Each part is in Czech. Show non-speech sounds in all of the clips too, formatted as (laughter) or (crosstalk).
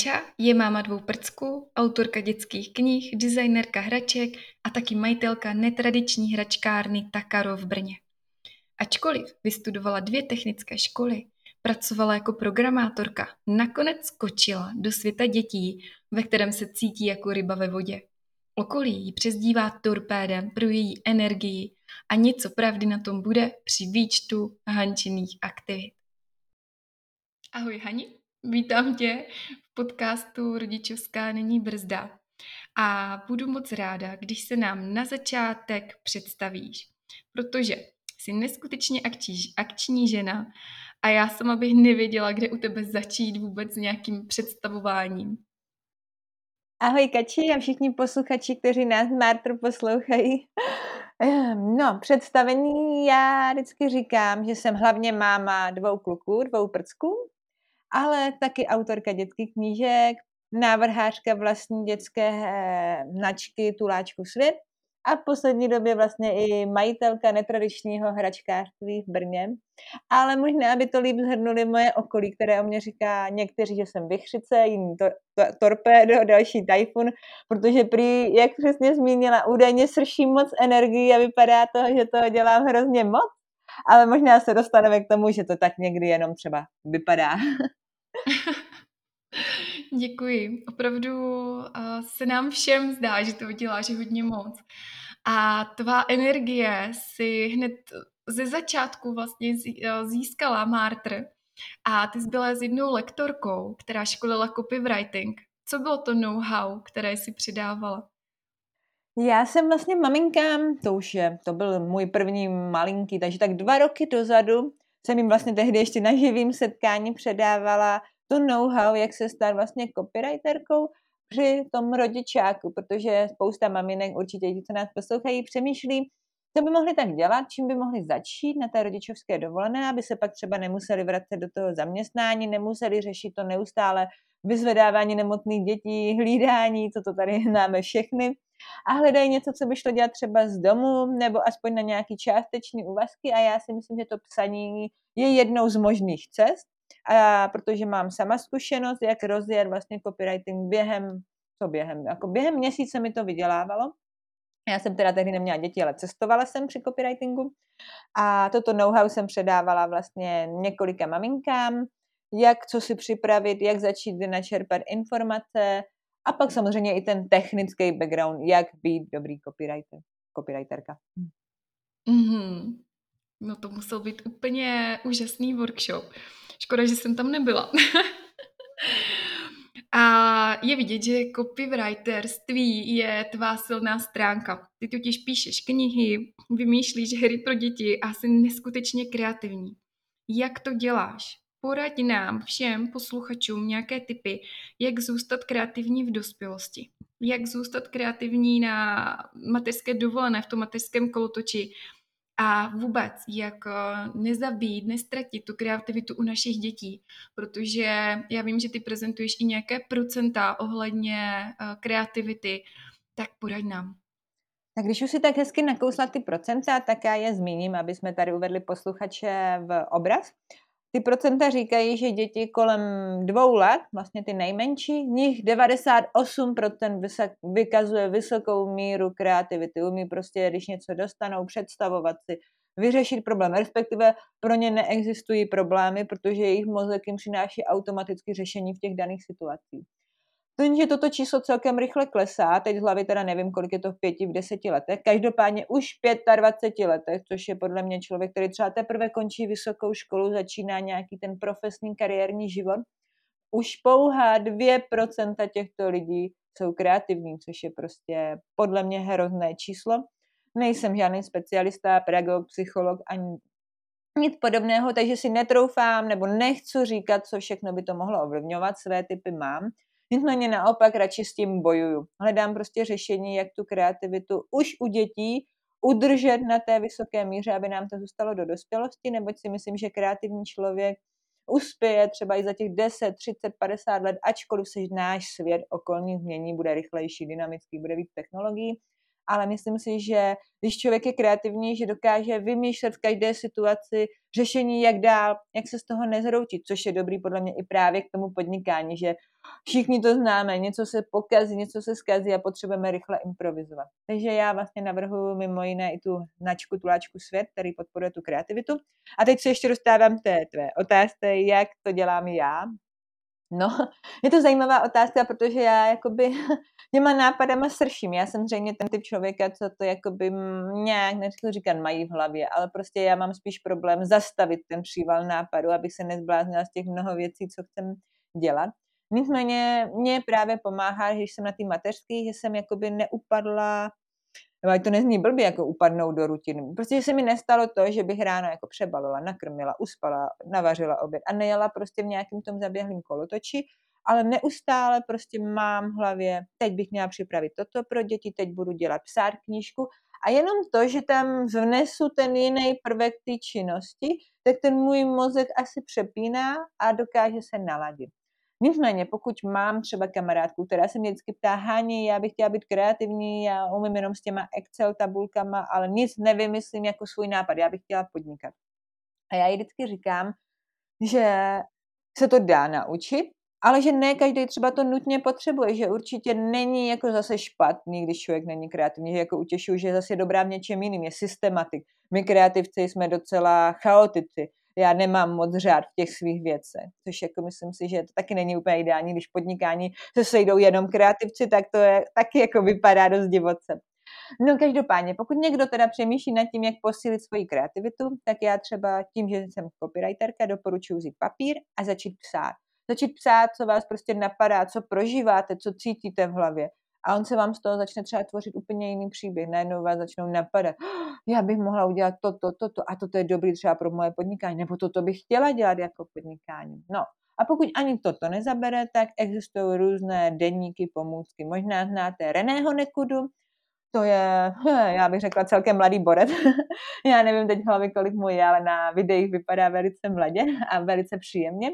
Hanča je máma dvou prcků, autorka dětských knih, designerka hraček a taky majitelka netradiční hračkárny Takaro v Brně. Ačkoliv vystudovala dvě technické školy, pracovala jako programátorka, nakonec skočila do světa dětí, ve kterém se cítí jako ryba ve vodě. Okolí ji přezdívá torpédem pro její energii a něco pravdy na tom bude při výčtu hančiných aktivit. Ahoj Hani, vítám tě v podcastu Rodičovská není brzda a budu moc ráda, když se nám na začátek představíš, protože jsi neskutečně akční, akční žena a já sama bych nevěděla, kde u tebe začít vůbec s nějakým představováním. Ahoj Kači a všichni posluchači, kteří nás Martr poslouchají. (laughs) No, představení já vždycky říkám, že jsem hlavně máma dvou kluků, dvou prcků, ale taky autorka dětských knížek, návrhářka vlastní dětské eh, značky Tuláčku svět a v poslední době vlastně i majitelka netradičního hračkářství v Brně. Ale možná, aby to líp zhrnuli moje okolí, které o mě říká někteří, že jsem vychřice, jiný to, to, torpédo, další tajfun, protože prý, jak přesně zmínila, údajně srší moc energii a vypadá to, že to dělám hrozně moc. Ale možná se dostaneme k tomu, že to tak někdy jenom třeba vypadá. (laughs) Děkuji. Opravdu se nám všem zdá, že to děláš hodně moc. A tvá energie si hned ze začátku vlastně získala Martr. A ty jsi byla s jednou lektorkou, která školila copywriting. Co bylo to know-how, které si přidávala? Já jsem vlastně maminkám, to už je, to byl můj první malinký, takže tak dva roky dozadu jsem jim vlastně tehdy ještě na živým setkání předávala to know-how, jak se stát vlastně copywriterkou při tom rodičáku, protože spousta maminek, určitě ti, co nás poslouchají, přemýšlí, co by mohli tak dělat, čím by mohli začít na té rodičovské dovolené, aby se pak třeba nemuseli vracet do toho zaměstnání, nemuseli řešit to neustále vyzvedávání nemocných dětí, hlídání, co to tady (laughs) známe všechny. A hledají něco, co by šlo dělat třeba z domu, nebo aspoň na nějaký částečný úvazky. A já si myslím, že to psaní je jednou z možných cest. A protože mám sama zkušenost, jak rozjet vlastně copywriting během, co během, jako během měsíce mi to vydělávalo. Já jsem teda tehdy neměla děti, ale cestovala jsem při copywritingu a toto know-how jsem předávala vlastně několika maminkám, jak co si připravit, jak začít načerpat informace a pak samozřejmě i ten technický background, jak být dobrý copywriter, copywriterka. Mm-hmm. No to musel být úplně úžasný workshop. Škoda, že jsem tam nebyla. (laughs) A je vidět, že copywriterství je tvá silná stránka. Ty totiž píšeš knihy, vymýšlíš hry pro děti a jsi neskutečně kreativní. Jak to děláš? Poraď nám všem posluchačům nějaké typy, jak zůstat kreativní v dospělosti. Jak zůstat kreativní na mateřské dovolené, v tom mateřském kolotoči a vůbec, jak eh, nezabít, nestratit tu kreativitu u našich dětí, protože já vím, že ty prezentuješ i nějaké procenta ohledně eh, kreativity, tak poraď nám. Tak když už si tak hezky nakousla ty procenta, tak já je zmíním, aby jsme tady uvedli posluchače v obraz. Ty procenta říkají, že děti kolem dvou let, vlastně ty nejmenší, z nich 98% vykazuje vysokou míru kreativity. Umí prostě, když něco dostanou, představovat si, vyřešit problém, respektive pro ně neexistují problémy, protože jejich mozek jim přináší automaticky řešení v těch daných situacích. Jenže toto číslo celkem rychle klesá, teď z hlavy teda nevím, kolik je to v pěti, v deseti letech, každopádně už v 25 letech, což je podle mě člověk, který třeba teprve končí vysokou školu, začíná nějaký ten profesní kariérní život, už pouhá 2% těchto lidí jsou kreativní, což je prostě podle mě hrozné číslo. Nejsem žádný specialista, pedagog, psycholog ani nic podobného, takže si netroufám nebo nechci říkat, co všechno by to mohlo ovlivňovat, své typy mám. Nicméně naopak radši s tím bojuju. Hledám prostě řešení, jak tu kreativitu už u dětí udržet na té vysoké míře, aby nám to zůstalo do dospělosti, neboť si myslím, že kreativní člověk uspěje třeba i za těch 10, 30, 50 let, ačkoliv se náš svět okolní změní, bude rychlejší, dynamický, bude víc technologií, ale myslím si, že když člověk je kreativní, že dokáže vymýšlet v každé situaci řešení, jak dál, jak se z toho nezroutit, což je dobrý podle mě i právě k tomu podnikání, že všichni to známe, něco se pokazí, něco se skazí a potřebujeme rychle improvizovat. Takže já vlastně navrhuji mimo jiné i tu značku Tuláčku svět, který podporuje tu kreativitu. A teď se ještě dostávám té tvé otázce, jak to dělám já, No, (laughs) je to zajímavá otázka, protože já jakoby (laughs) těma nápadama srším. Já jsem zřejmě ten typ člověka, co to jakoby nějak, nechci říkat, mají v hlavě, ale prostě já mám spíš problém zastavit ten příval nápadu, abych se nezbláznila z těch mnoho věcí, co chcem dělat. Nicméně mě právě pomáhá, že jsem na té mateřské, že jsem jakoby neupadla nebo to nezní blbě jako upadnout do rutiny. Prostě se mi nestalo to, že bych ráno jako přebalila, nakrmila, uspala, navařila oběd a nejela prostě v nějakém tom zaběhlém kolotoči, ale neustále prostě mám v hlavě, teď bych měla připravit toto pro děti, teď budu dělat psát knížku a jenom to, že tam vnesu ten jiný prvek té činnosti, tak ten můj mozek asi přepíná a dokáže se naladit. Nicméně, pokud mám třeba kamarádku, která se mě vždycky ptá, Hani, já bych chtěla být kreativní, já umím jenom s těma Excel tabulkama, ale nic nevymyslím jako svůj nápad, já bych chtěla podnikat. A já jí vždycky říkám, že se to dá naučit, ale že ne každý třeba to nutně potřebuje, že určitě není jako zase špatný, když člověk není kreativní, že jako utěšuju, že zase je dobrá v něčem jiným, je systematik. My kreativci jsme docela chaotici já nemám moc řád v těch svých věcech, což jako myslím si, že to taky není úplně ideální, když podnikání se sejdou jenom kreativci, tak to je taky jako vypadá dost divoce. No každopádně, pokud někdo teda přemýšlí nad tím, jak posílit svoji kreativitu, tak já třeba tím, že jsem copywriterka, doporučuji vzít papír a začít psát. Začít psát, co vás prostě napadá, co prožíváte, co cítíte v hlavě a on se vám z toho začne třeba tvořit úplně jiný příběh. Najednou vás začnou napadat, (gasps) já bych mohla udělat toto, toto a toto je dobrý třeba pro moje podnikání, nebo toto bych chtěla dělat jako podnikání. No, a pokud ani toto nezabere, tak existují různé denníky, pomůcky. Možná znáte Reného Nekudu, to je, (laughs) já bych řekla, celkem mladý borec. (laughs) já nevím teď hlavy, kolik mu je, ale na videích vypadá velice mladě a velice příjemně.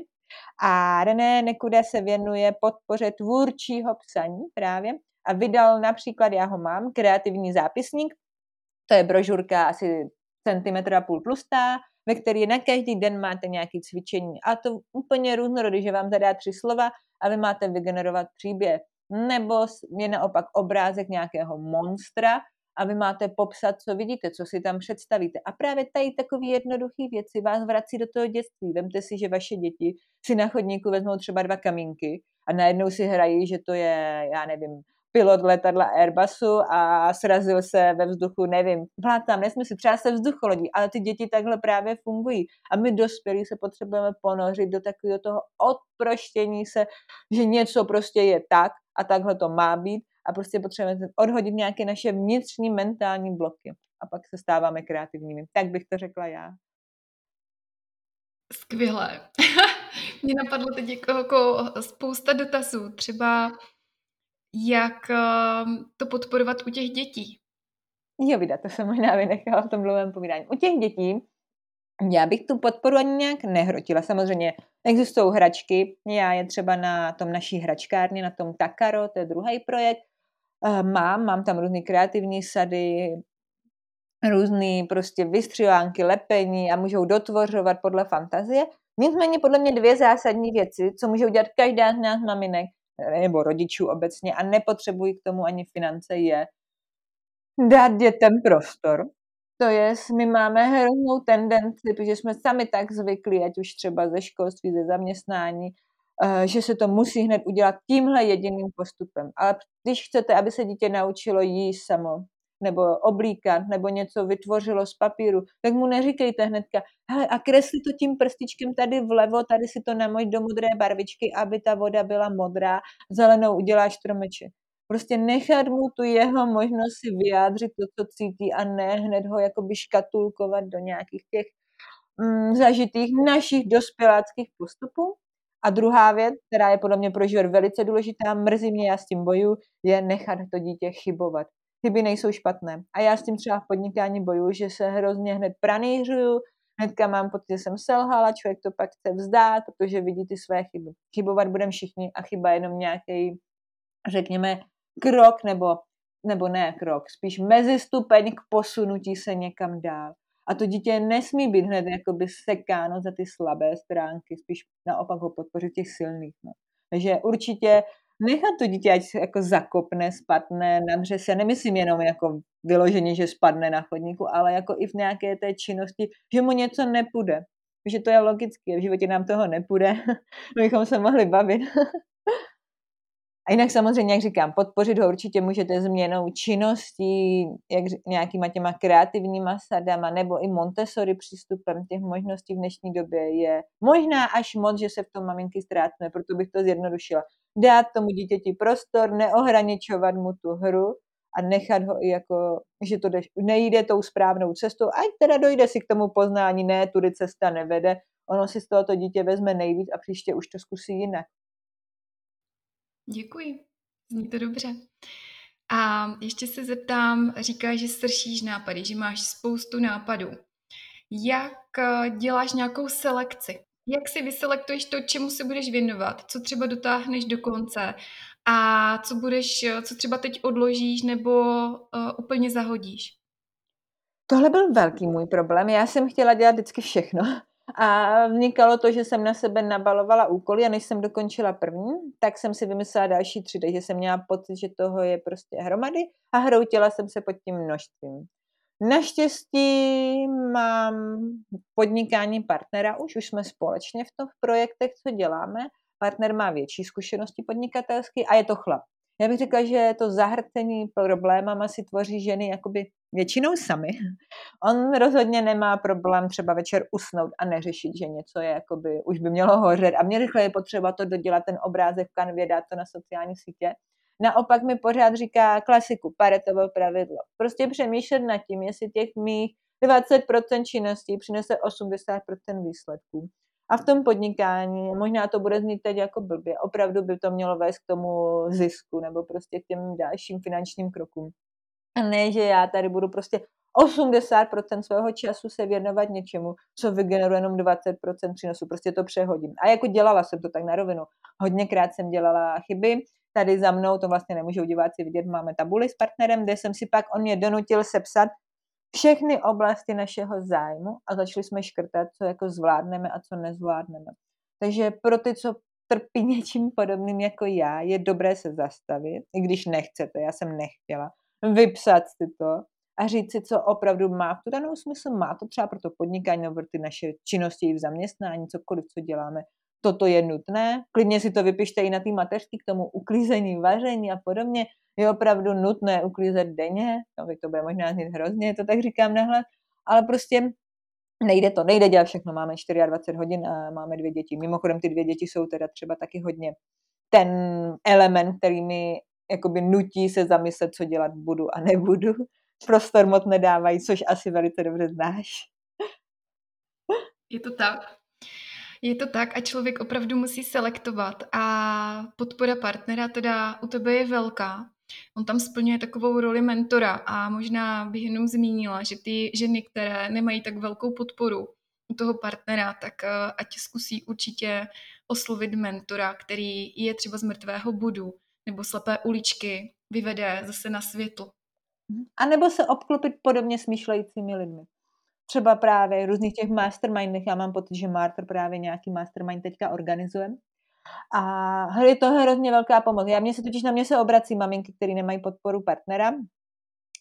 A René Nekuda se věnuje podpoře tvůrčího psaní právě a vydal například, já ho mám, kreativní zápisník, to je brožurka asi centimetra půl tlustá, ve který na každý den máte nějaké cvičení. A to úplně různorodý, že vám zadá tři slova a vy máte vygenerovat příběh. Nebo je naopak obrázek nějakého monstra a vy máte popsat, co vidíte, co si tam představíte. A právě tady takové jednoduché věci vás vrací do toho dětství. Vemte si, že vaše děti si na chodníku vezmou třeba dva kamínky a najednou si hrají, že to je, já nevím, pilot letadla Airbusu a srazil se ve vzduchu, nevím, tam nesmysl, třeba se vzducholodí, ale ty děti takhle právě fungují. A my dospělí se potřebujeme ponořit do takového toho odproštění se, že něco prostě je tak a takhle to má být a prostě potřebujeme odhodit nějaké naše vnitřní mentální bloky a pak se stáváme kreativními. Tak bych to řekla já. Skvělé. (laughs) Mně napadlo teď jako, jako spousta dotazů. Třeba jak ehm, to podporovat u těch dětí. Jo, vida, to jsem možná vynechala v tom dlouhém povídání. U těch dětí já bych tu podporu ani nějak nehrotila. Samozřejmě existují hračky, já je třeba na tom naší hračkárně, na tom Takaro, to je druhý projekt, eh, mám, mám tam různé kreativní sady, různé prostě vystřivánky, lepení a můžou dotvořovat podle fantazie. Nicméně podle mě dvě zásadní věci, co může udělat každá z nás maminek, nebo rodičů obecně a nepotřebují k tomu ani finance, je dát dětem prostor, To je, my máme hroznou tendenci, protože jsme sami tak zvyklí, ať už třeba ze školství, ze zaměstnání, eh, že se to musí hned udělat tímhle jediným postupem. Ale když chcete, aby se dítě naučilo jíst samo, nebo oblíkat, nebo něco vytvořilo z papíru, tak mu neříkejte hnedka, hele, a kresli to tím prstičkem tady vlevo, tady si to namoď do modré barvičky, aby ta voda byla modrá, zelenou uděláš stromeček. Prostě nechat mu tu jeho možnost si vyjádřit to, co cítí a ne hned ho jakoby škatulkovat do nějakých těch mm, zažitých našich dospěláckých postupů. A druhá věc, která je podle mě pro život velice důležitá, mrzí mě, já s tím boju, je nechat to dítě chybovat. Chyby nejsou špatné. A já s tím třeba v podnikání boju, že se hrozně hned pranířuju, hnedka mám pocit, že jsem selhala, člověk to pak chce vzdát, protože vidí ty své chyby. Chybovat budeme všichni a chyba je jenom nějaký, řekněme, krok nebo, nebo ne krok, spíš mezistupeň k posunutí se někam dál. A to dítě nesmí být hned jakoby sekáno za ty slabé stránky, spíš naopak ho podpořit těch silných. No. Takže určitě nechat to dítě, ať se jako zakopne, spadne, nadře se, nemyslím jenom jako vyloženě, že spadne na chodníku, ale jako i v nějaké té činnosti, že mu něco nepůjde. Že to je logické, v životě nám toho nepůjde, (laughs) bychom se mohli bavit. A jinak samozřejmě, jak říkám, podpořit ho určitě můžete změnou činností, jak nějakýma těma kreativníma sadama, nebo i Montessori přístupem těch možností v dnešní době je možná až moc, že se v tom maminky ztrácíme, proto bych to zjednodušila. Dát tomu dítěti prostor, neohraničovat mu tu hru a nechat ho i jako, že to nejde tou správnou cestou, ať teda dojde si k tomu poznání, ne, tudy cesta nevede, ono si z tohoto dítě vezme nejvíc a příště už to zkusí jinak. Děkuji, zní to dobře. A ještě se zeptám, říkáš, že sršíš nápady, že máš spoustu nápadů. Jak eh, děláš nějakou selekci? Jak si vyselektuješ to, čemu se budeš věnovat? Co třeba dotáhneš do konce? A co budeš, co třeba teď odložíš nebo uh, úplně zahodíš? Tohle byl velký můj problém. Já jsem chtěla dělat vždycky všechno. A vnikalo to, že jsem na sebe nabalovala úkoly a než jsem dokončila první, tak jsem si vymyslela další tři, takže jsem měla pocit, že toho je prostě hromady a hroutila jsem se pod tím množstvím. Naštěstí mám podnikání partnera, už, už jsme společně v těch projektech, co děláme. Partner má větší zkušenosti podnikatelské a je to chlap. Já bych řekla, že to zahrcení problémama si tvoří ženy jakoby většinou sami. On rozhodně nemá problém třeba večer usnout a neřešit, že něco je jakoby, už by mělo hořet a mě rychle je potřeba to dodělat, ten obrázek v kanvě, dát to na sociální sítě. Naopak mi pořád říká klasiku, paretovo pravidlo. Prostě přemýšlet nad tím, jestli těch mých 20% činností přinese 80% výsledků. A v tom podnikání, možná to bude znít teď jako blbě, opravdu by to mělo vést k tomu zisku nebo prostě k těm dalším finančním krokům. A ne, že já tady budu prostě 80% svého času se věnovat něčemu, co vygeneruje jenom 20% přínosu. Prostě to přehodím. A jako dělala jsem to tak na rovinu. Hodněkrát jsem dělala chyby. Tady za mnou, to vlastně nemůžou diváci vidět, máme tabuli s partnerem, kde jsem si pak, on mě donutil sepsat všechny oblasti našeho zájmu a začali jsme škrtat, co jako zvládneme a co nezvládneme. Takže pro ty, co trpí něčím podobným jako já, je dobré se zastavit, i když nechcete, já jsem nechtěla, vypsat si to a říct si, co opravdu má v tu danou smysl. Má to třeba pro to podnikání nebo ty naše činnosti v zaměstnání, cokoliv, co děláme. Toto je nutné. Klidně si to vypište i na té mateřky k tomu uklízení, vaření a podobně. Je opravdu nutné uklízet denně. No, to bude možná znít hrozně, to tak říkám nahle. Ale prostě nejde to, nejde dělat všechno. Máme 24 hodin a máme dvě děti. Mimochodem ty dvě děti jsou teda třeba taky hodně ten element, který mi jakoby nutí se zamyslet, co dělat budu a nebudu. Prostor moc nedávají, což asi velice dobře znáš. Je to tak. Je to tak a člověk opravdu musí selektovat a podpora partnera teda u tebe je velká. On tam splňuje takovou roli mentora a možná bych jenom zmínila, že ty ženy, které nemají tak velkou podporu u toho partnera, tak eh, ať zkusí určitě oslovit mentora, který je třeba z mrtvého budu nebo slepé uličky vyvede zase na světlo. A nebo se obklopit podobně smýšlejícími lidmi. Třeba právě různých těch mastermindech, já mám pocit, že Martr právě nějaký mastermind teďka organizuje. A je to hrozně velká pomoc. Já mě se totiž na mě se obrací maminky, které nemají podporu partnera,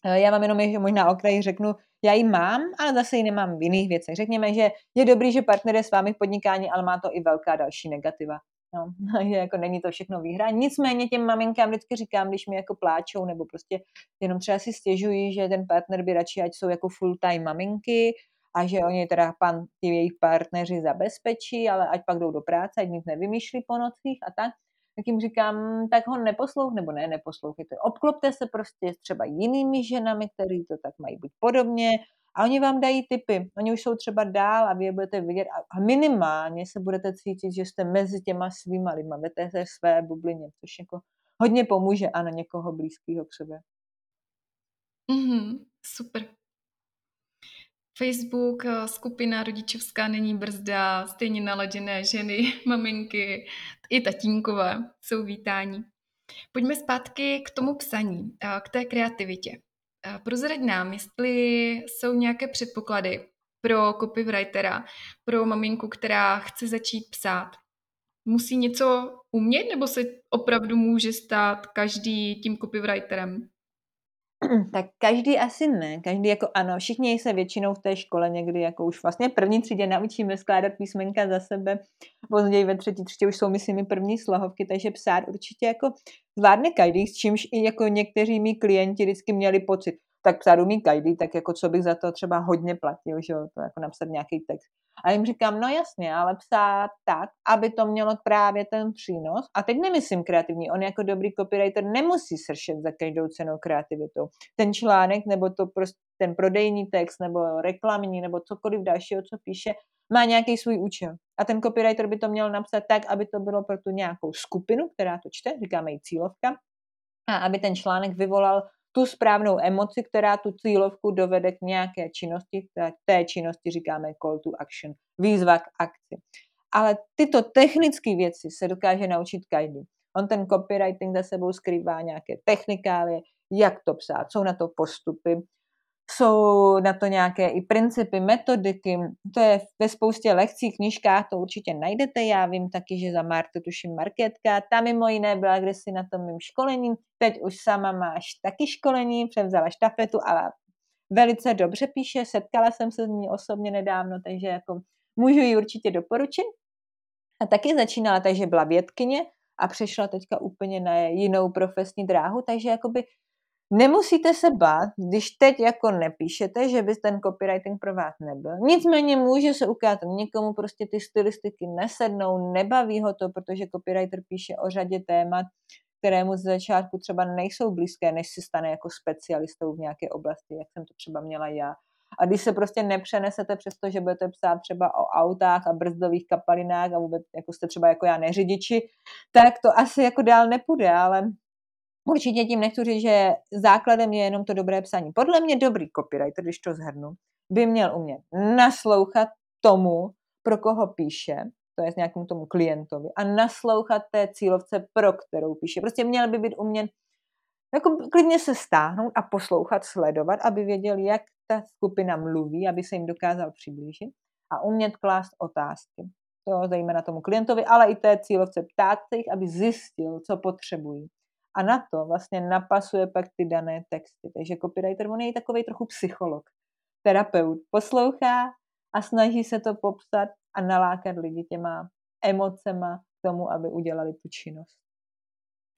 Eh, já mám jenom, že možná okraji řeknu, já ji mám, ale zase ji nemám v jiných věcech. Řekněme, že je dobrý, že partner je s vámi v podnikání, ale má to i velká další negativa. No, (laughs) že jako není to všechno výhra. Nicméně těm maminkám vždycky říkám, když mi jako pláčou nebo prostě jenom třeba si stěžují, že ten partner by radši, ať jsou jako full-time maminky a že oni teda pan, ty jejich partneři zabezpečí, ale ať pak jdou do práce, ať nic nevymýšlí po nocích a tak tak jim říkám, tak ho neposlouch, nebo ne, neposlouchejte. Obklopte se prostě třeba jinými ženami, které to tak mají být podobně a oni vám dají typy. Oni už jsou třeba dál a vy je budete vidět a minimálně se budete cítit, že jste mezi těma svýma lidma, ve té své bublině, což jako hodně pomůže a na někoho blízkého k sobě. Mm-hmm, super. Facebook, eh, skupina rodičovská není brzda, stejně naladěné ženy, (laughs) maminky i tatínkové jsou vítání. Pojďme zpátky k tomu psaní, k té kreativitě. Prozrať nám, jestli jsou nějaké předpoklady pro copywritera, pro maminku, která chce začít psát. Musí něco umět, nebo se opravdu může stát každý tím copywriterem? (clears throat) tak každý asi ne. Každý jako ano, všichni se většinou v té škole někdy jako už vlastně první třídě naučíme skládat písmenka za sebe. Později ve třetí třídě už jsou myslím první slohovky, takže psát určitě jako zvládne každý, s čímž i jako někteří mý klienti vždycky měli pocit, tak psát umí každý, tak jako co bych za to třeba hodně platil, že jo, to jako napsat nějaký text. A jim říkám, no jasně, ale psát tak, aby to mělo právě ten přínos. A teď nemyslím kreativní, on jako dobrý copywriter nemusí sršet za každou cenou kreativitou. Ten článek nebo to prostě ten prodejní text nebo reklamní nebo cokoliv dalšího, co píše, má nějaký svůj účel. A ten copywriter by to měl napsat tak, aby to bylo pro tu nějakou skupinu, která to čte, říkáme jí cílovka, a aby ten článek vyvolal tu správnou emoci, která tu cílovku dovede k nějaké činnosti, té činnosti říkáme call to action, výzva k akci. Ale tyto technické věci se dokáže naučit každý. On ten copywriting za sebou skrývá nějaké technikálie, jak to psát, jsou na to postupy, jsou na to nějaké i principy, metodiky, to je ve spoustě lekcí, knižkách, to určitě najdete, já vím taky, že za Martu tuším Marketka, ta mimo jiné byla kdysi na tom mým školení, teď už sama máš taky školení, převzala štafetu, ale velice dobře píše, setkala jsem se s ní osobně nedávno, takže jako můžu ji určitě doporučit. A taky začínala, takže byla vědkyně a přešla teďka úplně na jinou profesní dráhu, takže jakoby Nemusíte se bát, když teď jako nepíšete, že by ten copywriting pro vás nebyl. Nicméně může se ukázat někomu prostě ty stylistiky nesednou, nebaví ho to, protože copywriter píše o řadě témat, které mu z začátku třeba nejsou blízké, než se stane jako specialistou v nějaké oblasti, jak jsem to třeba měla já. A když se prostě nepřenesete přes to, že budete psát třeba o autách a brzdových kapalinách a vůbec jako jste třeba jako já neřidiči, tak to asi jako dál nepůjde, ale Určitě tím nechci říct, že základem je jenom to dobré psaní. Podle mě dobrý copywriter, když to zhrnu, by měl umět naslouchat tomu, pro koho píše, to je nějakému tomu klientovi, a naslouchat té cílovce, pro kterou píše. Prostě měl by být umět jako klidně se stáhnout a poslouchat, sledovat, aby věděl, jak ta skupina mluví, aby se jim dokázal přiblížit a umět klást otázky. To zejména tomu klientovi, ale i té cílovce ptát se jich, aby zjistil, co potřebují a na to vlastně napasuje pak ty dané texty. Takže copywriter, on je takový trochu psycholog, terapeut. Poslouchá a snaží se to popsat a nalákat lidi těma emocema k tomu, aby udělali tu činnost.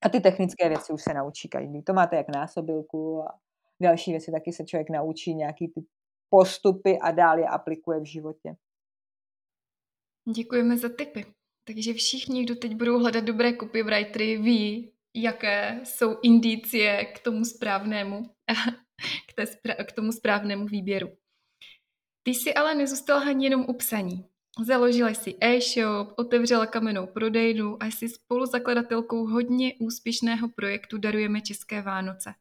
A ty technické věci už se naučí každý. To máte jak násobilku a další věci taky se člověk naučí nějaký ty postupy a dál je aplikuje v životě. Děkujeme za tipy. Takže všichni, kdo teď budou hledat dobré copywritery, ví, jaké jsou indicie k tomu správnému, (laughs) k, té, k tomu správnému výběru. Ty jsi ale nezůstala ani jenom u psaní. Založila jsi e-shop, otevřela kamennou prodejnu a jsi spoluzakladatelkou hodně úspěšného projektu Darujeme České Vánoce.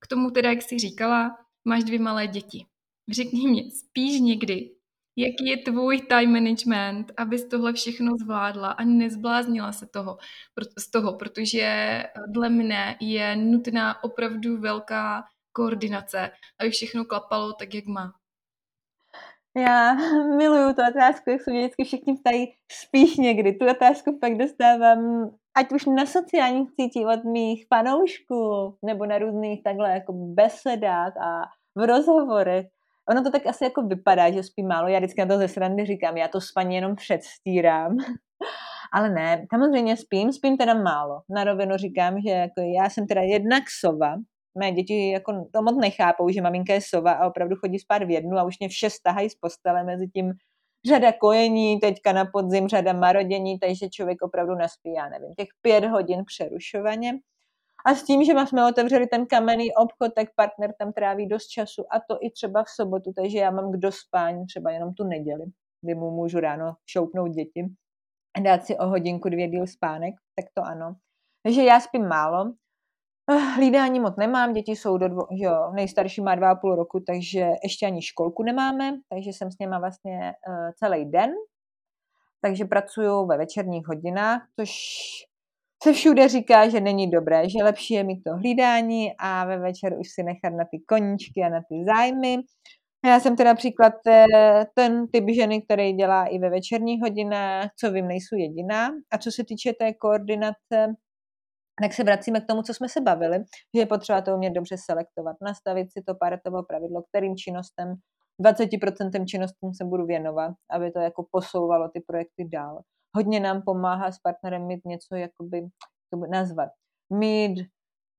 K tomu teda, jak jsi říkala, máš dvě malé děti. Řekni mi, spíš někdy, Jaký je tvůj time management, abys tohle všechno zvládla a nezbláznila se toho, z toho, protože dle mne je nutná opravdu velká koordinace, aby všechno klapalo tak, jak má. Já (laughs) miluju tu otázku, jak se mě vždycky všichni ptají, spíš někdy. Tu otázku pak dostávám ať už na sociálních sítích od mých fanoušků, nebo na různých takhle jako besedách a v rozhovorech, ono to tak asi jako vypadá, že spím málo. Já vždycky na to ze srandy říkám, já to spaní jenom předstírám. (laughs) Ale ne, samozřejmě spím, spím teda málo. Na rovinu říkám, že jako já jsem teda jednak sova, mé děti jako to moc nechápou, že maminka je sova a opravdu chodí spát v jednu a už mě vše stahají z postele mezi tím řada kojení, teďka na podzim řada marodění, takže člověk opravdu nespí, já nevím, těch pět hodin přerušovaně. A s tím, že jsme otevřeli ten kamenný obchod, tak partner tam tráví dost času a to i třeba v sobotu, takže já mám k dospání třeba jenom tu neděli, kdy mu můžu ráno šoupnout děti a dát si o hodinku, dvě díl spánek, tak to ano. Takže já spím málo, eh, Hlídání moc nemám, děti jsou do dvo, že jo, nejstarší má dva a půl roku, takže ještě ani školku nemáme, takže jsem s něma vlastně uh, celý den, takže pracuju ve večerních hodinách, což se všude říká, že není dobré, že lepší je mít to hlídání a ve večer už si nechat na ty koníčky a na ty zájmy. Já jsem teda příklad eh, ten typ ženy, který dělá i ve večerních hodinách, co vím, nejsou jediná. A co se týče té koordinace, tak se vracíme k tomu, co jsme se bavili, že je potřeba to umět dobře selektovat, nastavit si to paretovo pravidlo, kterým činnostem, 20% činnostům se budu věnovat, aby to jako posouvalo ty projekty dál hodně nám pomáhá s partnerem mít něco, jakoby, to nazvat, mít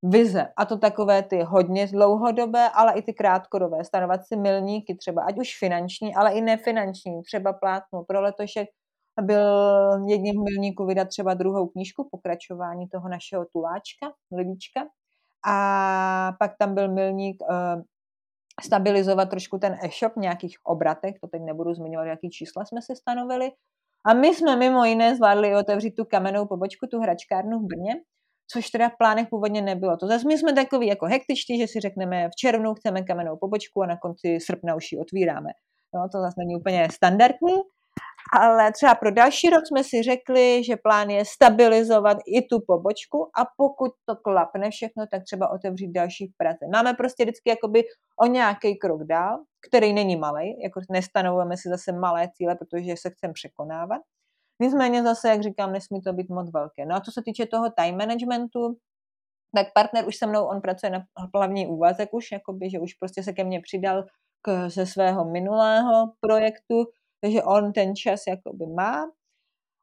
vize. A to takové ty hodně dlouhodobé, ale i ty krátkodobé. Stanovat si milníky třeba, ať už finanční, ale i nefinanční. Třeba plátnu pro letošek byl jedním milníků vydat třeba druhou knížku, pokračování toho našeho tuláčka, livíčka. A pak tam byl milník uh, stabilizovat trošku ten e-shop, nějakých obratech, to teď nebudu zmiňovat, jaký čísla jsme si stanovili, a my jsme mimo jiné zvládli otevřít tu kamennou pobočku, tu hračkárnu v Brně, což teda v plánech původně nebylo. To zase my jsme takový jako hektičtí, že si řekneme v červnu chceme kamennou pobočku a na konci srpna už ji otvíráme. No, to zase není úplně standardní, ale třeba pro další rok jsme si řekli, že plán je stabilizovat i tu pobočku a pokud to klapne všechno, tak třeba otevřít další v Praze. Máme prostě vždycky jakoby o nějaký krok dál, který není malý, jako nestanovujeme si zase malé cíle, protože se chceme překonávat. Nicméně zase, jak říkám, nesmí to být moc velké. No a co se týče toho time managementu, tak partner už se mnou, on pracuje na hlavní úvazek už, jakoby, že už prostě se ke mně přidal k, ze svého minulého projektu, takže on ten čas jakoby má.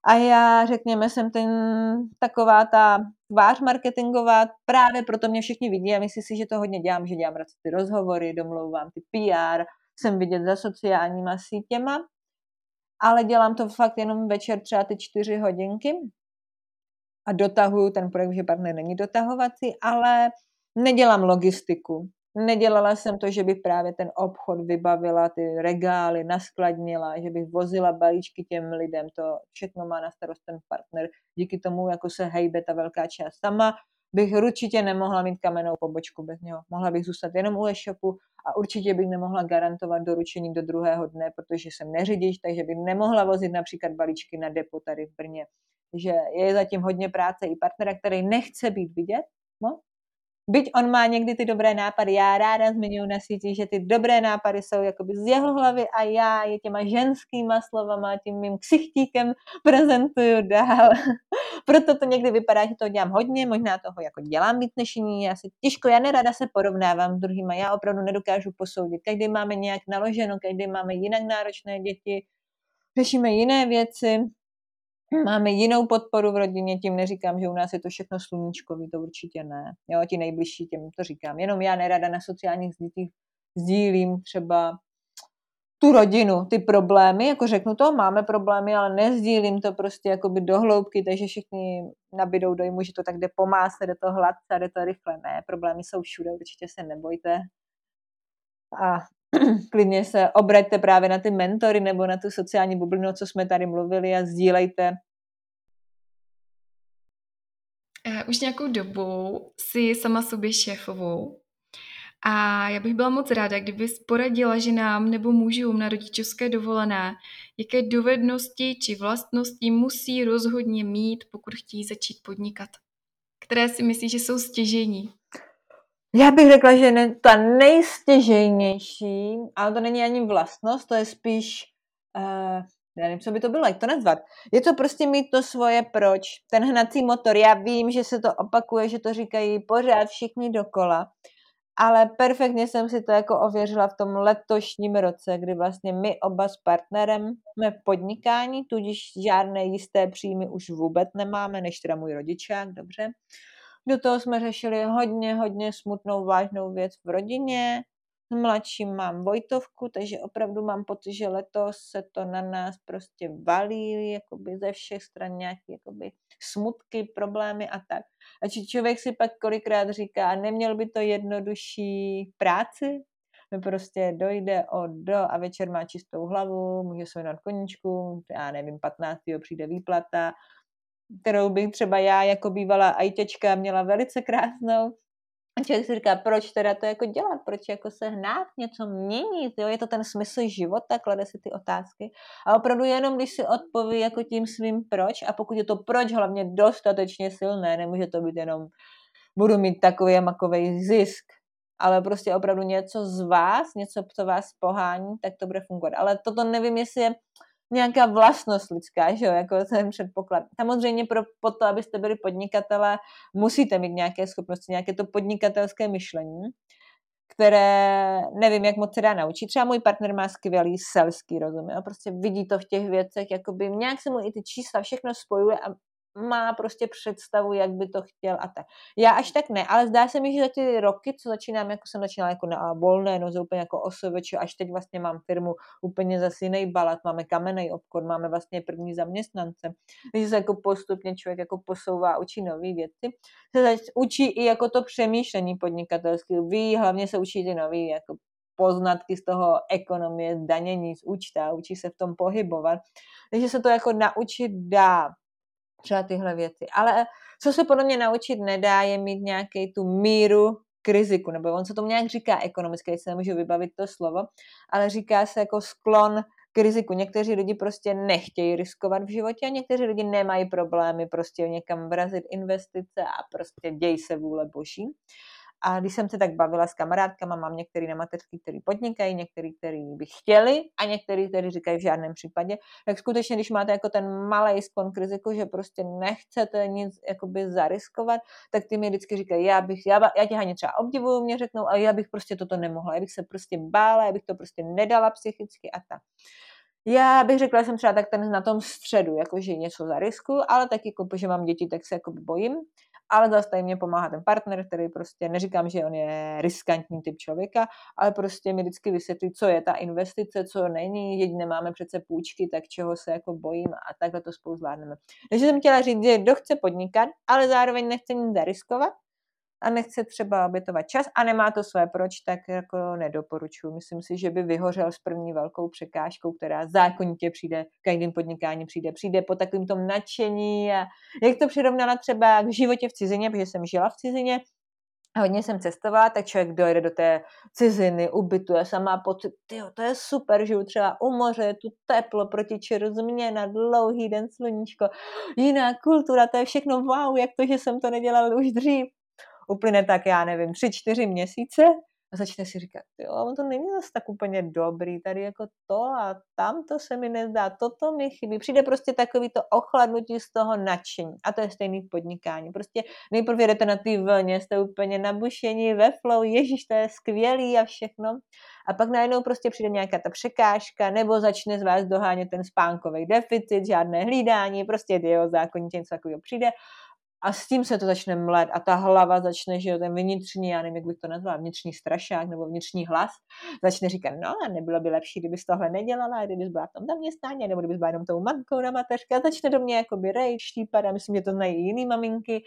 A já, řekněme, jsem ten taková ta tvář marketingová, právě proto mě všichni vidí a myslí si, že to hodně dělám, že dělám ty rozhovory, domlouvám ty PR, jsem vidět za sociálníma sítěma, ale dělám to fakt jenom večer třeba ty čtyři hodinky a dotahuju ten projekt, že partner není dotahovací, ale nedělám logistiku. Nedělala jsem to, že bych právě ten obchod vybavila, ty regály, naskladnila, že bych vozila balíčky těm lidem. To všechno má na starost ten partner. Díky tomu, jako se hejbe ta velká část. Sama bych určitě nemohla mít kamennou pobočku bez něho. Mohla bych zůstat jenom u e-shopu a určitě bych nemohla garantovat doručení do druhého dne, protože jsem neřidič, takže bych nemohla vozit například balíčky na depo tady v Brně. že je zatím hodně práce i partnera, který nechce být vidět, no, Byť on má někdy ty dobré nápady, já ráda zmiňuji na síti, že ty dobré nápady jsou jakoby z jeho hlavy a já je těma ženskýma slovama, tím mým ksichtíkem prezentuju dál. (laughs) Proto to někdy vypadá, že to dělám hodně, možná toho jako dělám víc než jiný, já si těžko, já nerada se porovnávám s druhýma, já opravdu nedokážu posoudit. Každý máme nějak naloženo, každý máme jinak náročné děti, řešíme jiné věci, Máme jinou podporu v rodině, tím neříkám, že u nás je to všechno sluníčkový, to určitě ne. Jo, ti nejbližší, těm to říkám. Jenom já nerada na sociálních sítích sdílím třeba tu rodinu, ty problémy, jako řeknu to, máme problémy, ale nezdílím to prostě jakoby do hloubky, takže všichni nabidou dojmu, že to tak jde pomásat, jde to hladce, jde to rychle. Ne, problémy jsou všude, určitě se nebojte. A (clears throat) klidně se obraťte právě na ty mentory nebo na tu sociální bublinu, co jsme tady mluvili a sdílejte. Uh, už nějakou dobu si sama sobě šéfovou a já bych byla moc ráda, kdyby poradila ženám nebo mužům na rodičovské dovolené, jaké dovednosti či vlastnosti musí rozhodně mít, pokud chtějí začít podnikat. Které si myslí, že jsou stěžení? Já bych řekla, že ne, ta nejstěžejnější, ale to není ani vlastnost, to je spíš uh, já nevím, co by to bylo, jak to nazvat. Je to prostě mít to svoje proč, ten hnací motor. Já vím, že se to opakuje, že to říkají pořád všichni dokola, ale perfektně jsem si to jako ověřila v tom letošním roce, kdy vlastně my oba s partnerem jsme v podnikání, tudíž žádné jisté příjmy už vůbec nemáme, než teda můj rodičák, dobře. Do toho jsme řešili hodně, hodně smutnou, vážnou věc v rodině, mladším mám Vojtovku, takže opravdu mám pocit, že letos se to na nás prostě valí jakoby ze všech stran nějaké jakoby smutky, problémy a tak. A či člověk si pak kolikrát říká, neměl by to jednodušší práci, no prostě dojde o do a večer má čistou hlavu, může se věnovat koníčku, já nevím, 15. přijde výplata, kterou bych třeba já jako bývalá ajťačka měla velice krásnou, a člověk si říká, proč teda to jako dělat, proč jako se hnát, něco měnit, jo? je to ten smysl života, klade si ty otázky. A opravdu jenom, když si odpoví jako tím svým proč, a pokud je to proč hlavně dostatečně silné, nemůže to být jenom budu mít takový a makový zisk, ale prostě opravdu něco z vás, něco, co vás pohání, tak to bude fungovat. Ale toto nevím, jestli je nějaká vlastnost lidská, že jo, jako ten předpoklad. Samozřejmě pro, po to, abyste byli podnikatele, musíte mít nějaké schopnosti, nějaké to podnikatelské myšlení, které nevím, jak moc se dá naučit. Třeba můj partner má skvělý selský rozum, jo? prostě vidí to v těch věcech, jakoby nějak se mu i ty čísla všechno spojuje a má prostě představu, jak by to chtěl a tak. Já až tak ne, ale zdá se mi, že za ty roky, co začínám, jako jsem začínala jako na volné noze, úplně jako osoveč, až teď vlastně mám firmu úplně zase jiný balat, máme kamenný obchod, máme vlastně první zaměstnance, když se jako postupně člověk jako posouvá, učí nové věci, se učí i jako to přemýšlení podnikatelské, ví, hlavně se učí ty nové jako poznatky z toho ekonomie, zdanění, z účta, učí se v tom pohybovat. Takže se to jako naučit dá třeba tyhle věci. Ale co se podle mě naučit nedá, je mít nějaký tu míru k riziku, nebo on se tomu nějak říká ekonomicky, se nemůžu vybavit to slovo, ale říká se jako sklon k riziku. Někteří lidi prostě nechtějí riskovat v životě a někteří lidi nemají problémy prostě někam vrazit investice a prostě děj se vůle boží. A když jsem se tak bavila s kamarádkama, mám některý na mateřský, který podnikají, některý, který by chtěli a některý, který říkají v žádném případě, tak skutečně, když máte jako ten malý sklon k riziku, že prostě nechcete nic jakoby zariskovat, tak ty mi vždycky říkají, já bych, já, já tě Haně třeba obdivuju, mě řeknou, a já bych prostě toto nemohla, já bych se prostě bála, já bych to prostě nedala psychicky a tak. Já bych řekla, že jsem třeba tak ten na tom středu, jakože něco zarisku, ale taky, jako, že mám děti, tak se jako bojím ale zase tady mě pomáhá ten partner, který prostě, neříkám, že on je riskantní typ člověka, ale prostě mi vždycky vysvětlí, co je ta investice, co není, jedině máme přece půjčky, tak čeho se jako bojím a takhle to spolu zvládneme. Takže jsem chtěla říct, že kdo chce podnikat, ale zároveň nechce nic zariskovat, a nechce třeba obětovat čas a nemá to své proč, tak jako nedoporučuji. Myslím si, že by vyhořel s první velkou překážkou, která zákonitě přijde, každým podnikání přijde. Přijde po takovým tom nadšení a jak to přirovnala třeba k životě v cizině, protože jsem žila v cizině, a hodně jsem cestovala, tak člověk dojde do té ciziny, ubytuje sama má pocit, tyjo, to je super, žiju třeba u moře, tu teplo, protičer, změna, dlouhý den, sluníčko, jiná kultura, to je všechno wow, jak to, že jsem to nedělala už dřív uplyne tak, já nevím, tři, čtyři měsíce a začne si říkat, jo, on to není zase tak úplně dobrý, tady jako to a tam to se mi nezdá, toto mi chybí. Přijde prostě takový to ochladnutí z toho nadšení. A to je stejný v podnikání. Prostě nejprve jdete na ty vlně, jste úplně nabušení ve flow, ježíš, to je skvělý a všechno. A pak najednou prostě přijde nějaká ta překážka, nebo začne z vás dohánět ten spánkový deficit, žádné hlídání, prostě jo, zákonitě něco takového přijde a s tím se to začne mlet a ta hlava začne, že jo, ten vnitřní, já nevím, jak bych to nazvala, vnitřní strašák nebo vnitřní hlas, začne říkat, no a nebylo by lepší, kdybys tohle nedělala, kdybys byla v tom zaměstnání, nebo kdybys byla jenom tou matkou na mateřka, začne do mě jakoby rej, štípat a myslím, že to znají jiný maminky.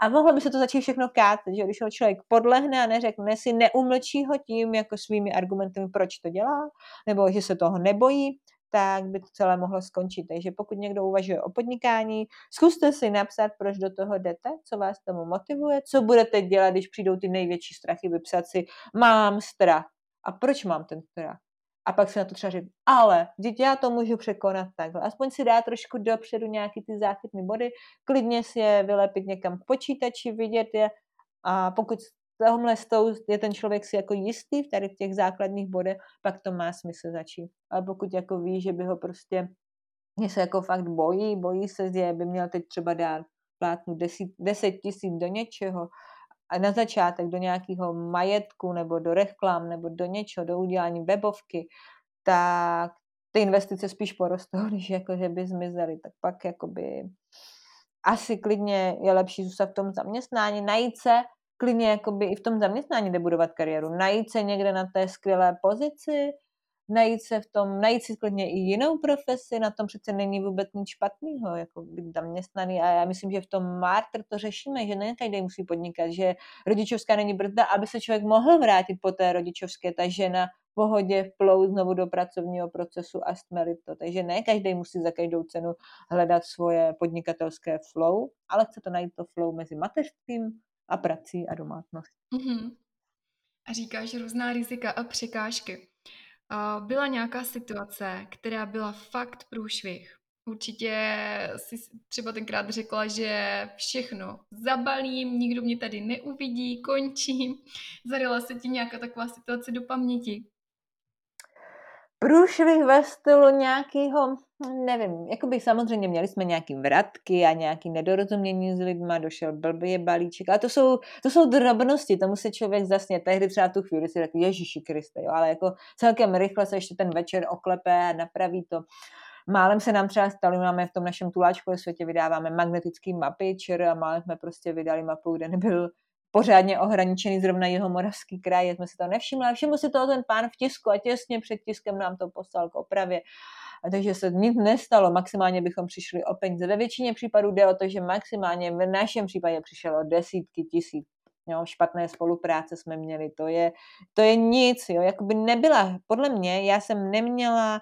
A mohlo by se to začít všechno kácet, že když ho člověk podlehne a neřekne si, neumlčí ho tím jako svými argumenty, proč to dělá, nebo že se toho nebojí, tak by to celé mohlo skončit. Takže pokud někdo uvažuje o podnikání, zkuste si napsat, proč do toho jdete, co vás tomu motivuje, co budete dělat, když přijdou ty největší strachy, vypsat si, mám strach. A proč mám ten strach? A pak se na to třeba říct, ale dítě já to můžu překonat takhle. Aspoň si dá trošku dopředu nějaký ty záchytné body, klidně si je vylepit někam v počítači, vidět je a pokud tohle je ten člověk si jako jistý v tady v těch základních bodech, pak to má smysl začít. Ale pokud jako ví, že by ho prostě mě se jako fakt bojí, bojí se, že by měl teď třeba dát plátnu 10 tisíc do něčeho a na začátek do nějakého majetku nebo do reklam nebo do něčeho, do udělání webovky, tak ty investice spíš porostou, (laughs) než jako, že by zmizely. Tak pak jakoby asi klidně je lepší zůstat v tom zaměstnání, najít se klidně jakoby i v tom zaměstnání nebudovat kariéru, najít se někde na té skvělé pozici, najít se v tom, najít si klidně i jinou profesi, na tom přece není vůbec nic špatného, jako být zaměstnaný. A já myslím, že v tom Martr to řešíme, že ne každý musí podnikat, že rodičovská není brzda, aby se člověk mohl vrátit po té rodičovské, ta žena v pohodě vplout znovu do pracovního procesu a stmelit to. Takže ne každý musí za každou cenu hledat svoje podnikatelské flow, ale chce to najít to flow mezi mateřstvím a prací a domácností. Mm-hmm. A říkáš různá rizika a překážky. Byla nějaká situace, která byla fakt průšvih. Určitě si třeba tenkrát řekla, že všechno zabalím, nikdo mě tady neuvidí, končím. (laughs) Zarila se ti nějaká taková situace do paměti? průšvih ve stylu nějakého, nevím, jako by samozřejmě měli jsme nějaký vratky a nějaký nedorozumění s lidma, došel blbý balíček, ale to jsou, to jsou drobnosti, tomu se člověk zasně, tehdy třeba tu chvíli si řekl, Ježíši Kriste, jo, ale jako celkem rychle se ještě ten večer oklepe a napraví to. Málem se nám třeba stalo, máme v tom našem tuláčkovém světě, vydáváme magnetický mapy, čer a málem jsme prostě vydali mapu, kde nebyl pořádně ohraničený zrovna jeho moravský kraj, jsme si to nevšimli, ale všiml si toho ten pán v tisku a těsně před tiskem nám to poslal k opravě. A takže se nic nestalo, maximálně bychom přišli o peníze. Ve většině případů jde o to, že maximálně v našem případě přišlo desítky tisíc. Jo, špatné spolupráce jsme měli, to je, to je nic, jo, jakoby nebyla, podle mě, já jsem neměla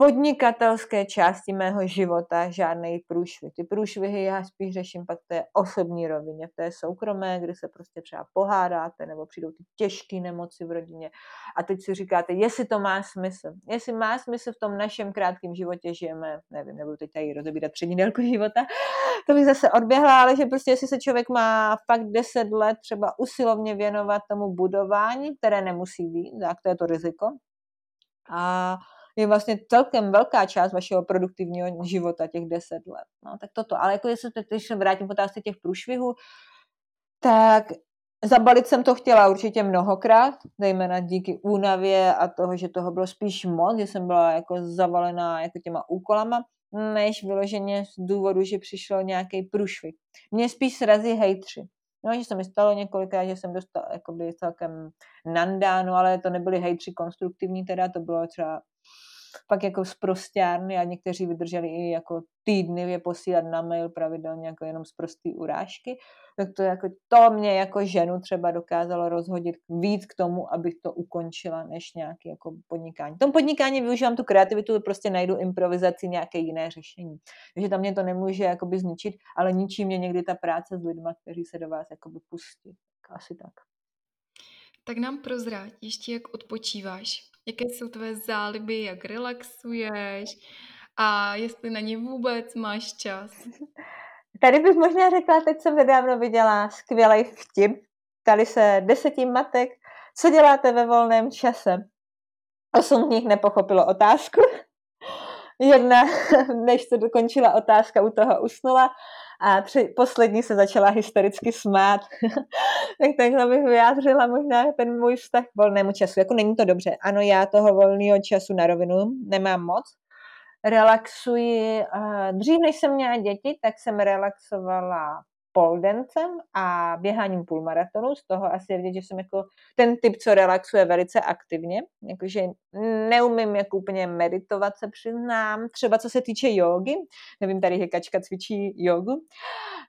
podnikatelské části mého života žádný průšvih. Ty průšvihy já spíš řeším pak v té osobní rovině, v té soukromé, kdy se prostě třeba pohádáte nebo přijdou ty těžké nemoci v rodině a teď si říkáte, jestli to má smysl. Jestli má smysl v tom našem krátkém životě žijeme, nevím, nebudu teď tady rozebírat přední délku života, to bych zase odběhla, ale že prostě jestli se člověk má fakt 10 let třeba usilovně věnovat tomu budování, které nemusí být, tak to je to riziko. A je vlastně celkem velká část vašeho produktivního života, těch deset let. No, tak toto. Ale jako jestli teď vrátím k otázce těch průšvihů, tak zabalit jsem to chtěla určitě mnohokrát, zejména díky únavě a toho, že toho bylo spíš moc, že jsem byla jako zavalená jako těma úkolama, než vyloženě z důvodu, že přišel nějaký průšvih. Mě spíš srazí hejtři. No, že se mi stalo několikrát, že jsem dostala jakoby celkem nandáno, ale to nebyly hejtři konstruktivní, teda to bylo třeba pak jako z prostárny a někteří vydrželi i jako týdny je posílat na mail pravidelně jako jenom z prostý urážky, tak to, jako, to mě jako ženu třeba dokázalo rozhodit víc k tomu, abych to ukončila, než nějaký jako podnikání. V tom podnikání využívám tu kreativitu, prostě najdu improvizaci, nějaké jiné řešení. Takže tam mě to nemůže jakoby zničit, ale ničí mě někdy ta práce s lidmi, kteří se do vás jakoby pustí. Asi tak. Tak nám prozrať ještě, jak odpočíváš. Jaké jsou tvé záliby, jak relaxuješ a jestli na ně vůbec máš čas. (laughs) Tady bych možná řekla, teď jsem nedávno viděla skvělý vtip. Tady se deseti matek, co děláte ve volném čase? Osm z nich nepochopilo otázku. Jedna, (laughs) než se dokončila otázka, u toho usnula a tři, poslední se začala hystericky smát. (laughs) tak takhle bych vyjádřila možná ten můj vztah k volnému času. Jako není to dobře. Ano, já toho volného času na rovinu nemám moc. Relaxuji. Dřív, než jsem měla děti, tak jsem relaxovala poldencem a běháním půlmaratonu. Z toho asi je vidět, že jsem jako ten typ, co relaxuje velice aktivně. Jakože neumím jako úplně meditovat, se přiznám. Třeba co se týče jogy, nevím, tady Hekačka cvičí jogu,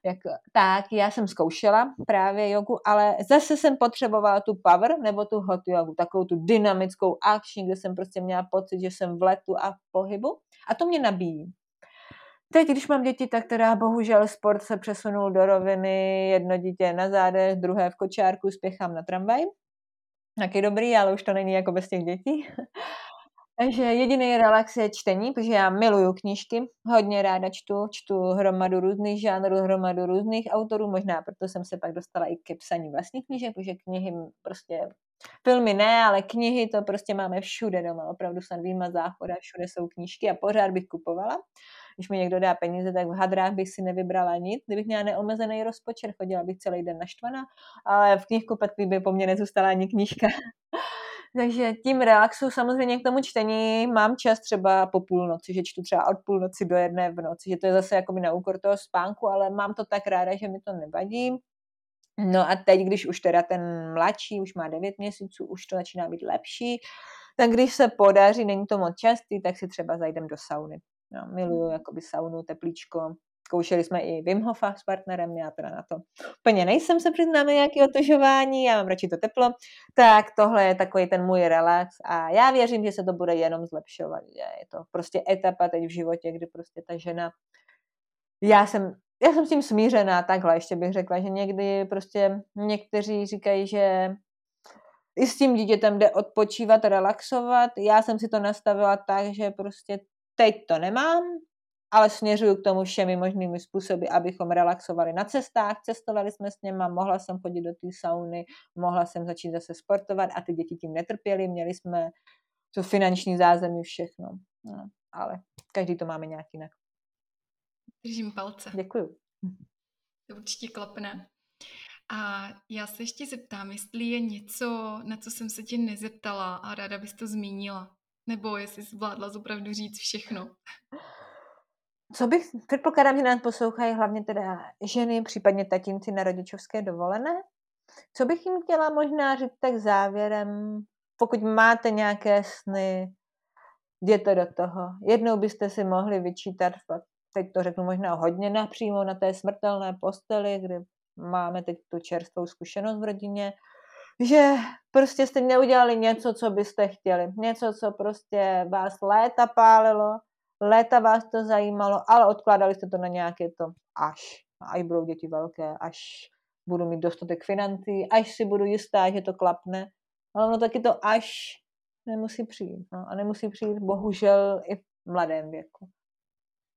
jako, tak já jsem zkoušela právě jogu, ale zase jsem potřebovala tu power nebo tu hot jogu, takovou tu dynamickou akční, kde jsem prostě měla pocit, že jsem v letu a v pohybu a to mě nabíjí. Teď, když mám děti, tak teda bohužel sport se přesunul do roviny, jedno dítě na zádech, druhé v kočárku, spěchám na tramvaj. Taky dobrý, ale už to není jako bez těch dětí. (laughs) Takže jediný relax je čtení, protože já miluju knížky, hodně ráda čtu, čtu hromadu různých žánrů, hromadu různých autorů, možná proto jsem se pak dostala i ke psaní vlastních knížek, protože knihy prostě Filmy ne, ale knihy to prostě máme všude doma, opravdu snad výjima záchoda, všude jsou knížky a pořád bych kupovala. Když mi někdo dá peníze, tak v hadrách bych si nevybrala nic. Kdybych měla neomezený rozpočet, chodila bych celý den naštvaná, ale v knihkupectví by po mně nezůstala ani knížka. (laughs) Takže tím relaxu samozřejmě k tomu čtení mám čas třeba po půlnoci, že čtu třeba od půlnoci do jedné v noci, že to je zase jako na úkor toho spánku, ale mám to tak ráda, že mi to nevadí. No a teď, když už teda ten mladší, už má 9 měsíců, už to začíná být lepší, tak když se podaří, není to moc častý, tak si třeba zajdem do sauny. No, miluju jakoby saunu, teplíčko. Zkoušeli jsme i Wim Hofa s partnerem, já teda na to úplně nejsem se přiznám nějaké otožování, já mám radši to teplo, tak tohle je takový ten můj relax a já věřím, že se to bude jenom zlepšovat, že je to prostě etapa teď v životě, kdy prostě ta žena, já jsem já jsem s tím smířená takhle, ještě bych řekla, že někdy prostě někteří říkají, že i s tím dítětem jde odpočívat, relaxovat. Já jsem si to nastavila tak, že prostě teď to nemám, ale směřuju k tomu všemi možnými způsoby, abychom relaxovali na cestách, cestovali jsme s něma, mohla jsem chodit do té sauny, mohla jsem začít zase sportovat a ty děti tím netrpěly, měli jsme to finanční zázemí, všechno. No, ale každý to máme nějak jinak. Držím palce. Děkuju. To určitě klapne. A já se ještě zeptám, jestli je něco, na co jsem se tě nezeptala a ráda bys to zmínila. Nebo jestli zvládla opravdu říct všechno. Co bych, předpokládám, že nás poslouchají hlavně teda ženy, případně tatínci na rodičovské dovolené. Co bych jim chtěla možná říct tak závěrem, pokud máte nějaké sny, jděte do toho. Jednou byste si mohli vyčítat teď to řeknu možná hodně napřímo, na té smrtelné posteli, kde máme teď tu čerstvou zkušenost v rodině, že prostě jste neudělali něco, co byste chtěli. Něco, co prostě vás léta pálilo, léta vás to zajímalo, ale odkládali jste to na nějaké to až. Až budou děti velké, až budu mít dostatek financí, až si budu jistá, že to klapne. Ale ono taky to až nemusí přijít. No. A nemusí přijít bohužel i v mladém věku.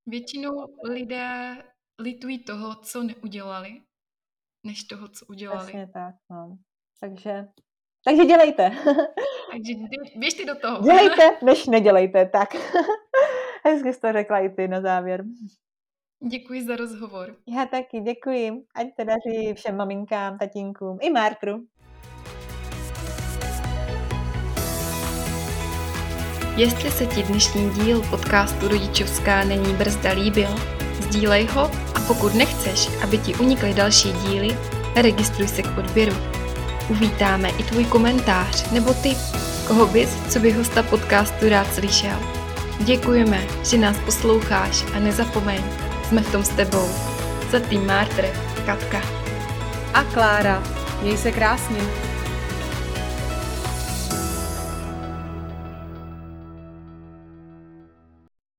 Většinou lidé litují toho, co neudělali, než toho, co udělali. Přesně tak, no. Takže, takže dělejte. takže běžte do toho. Dělejte, než nedělejte, tak. (laughs) Hezky jsi to řekla i ty na závěr. Děkuji za rozhovor. Já taky děkuji. Ať te daří všem maminkám, tatínkům i Mártru. Jestli se ti dnešní díl podcastu Rodičovská není brzda líbil, sdílej ho a pokud nechceš, aby ti unikly další díly, registruj se k odběru. Uvítáme i tvůj komentář nebo tip, koho bys, co by hosta podcastu rád slyšel. Děkujeme, že nás posloucháš a nezapomeň, jsme v tom s tebou. Za tým Mártr, Katka. A Klára. Měj se krásně.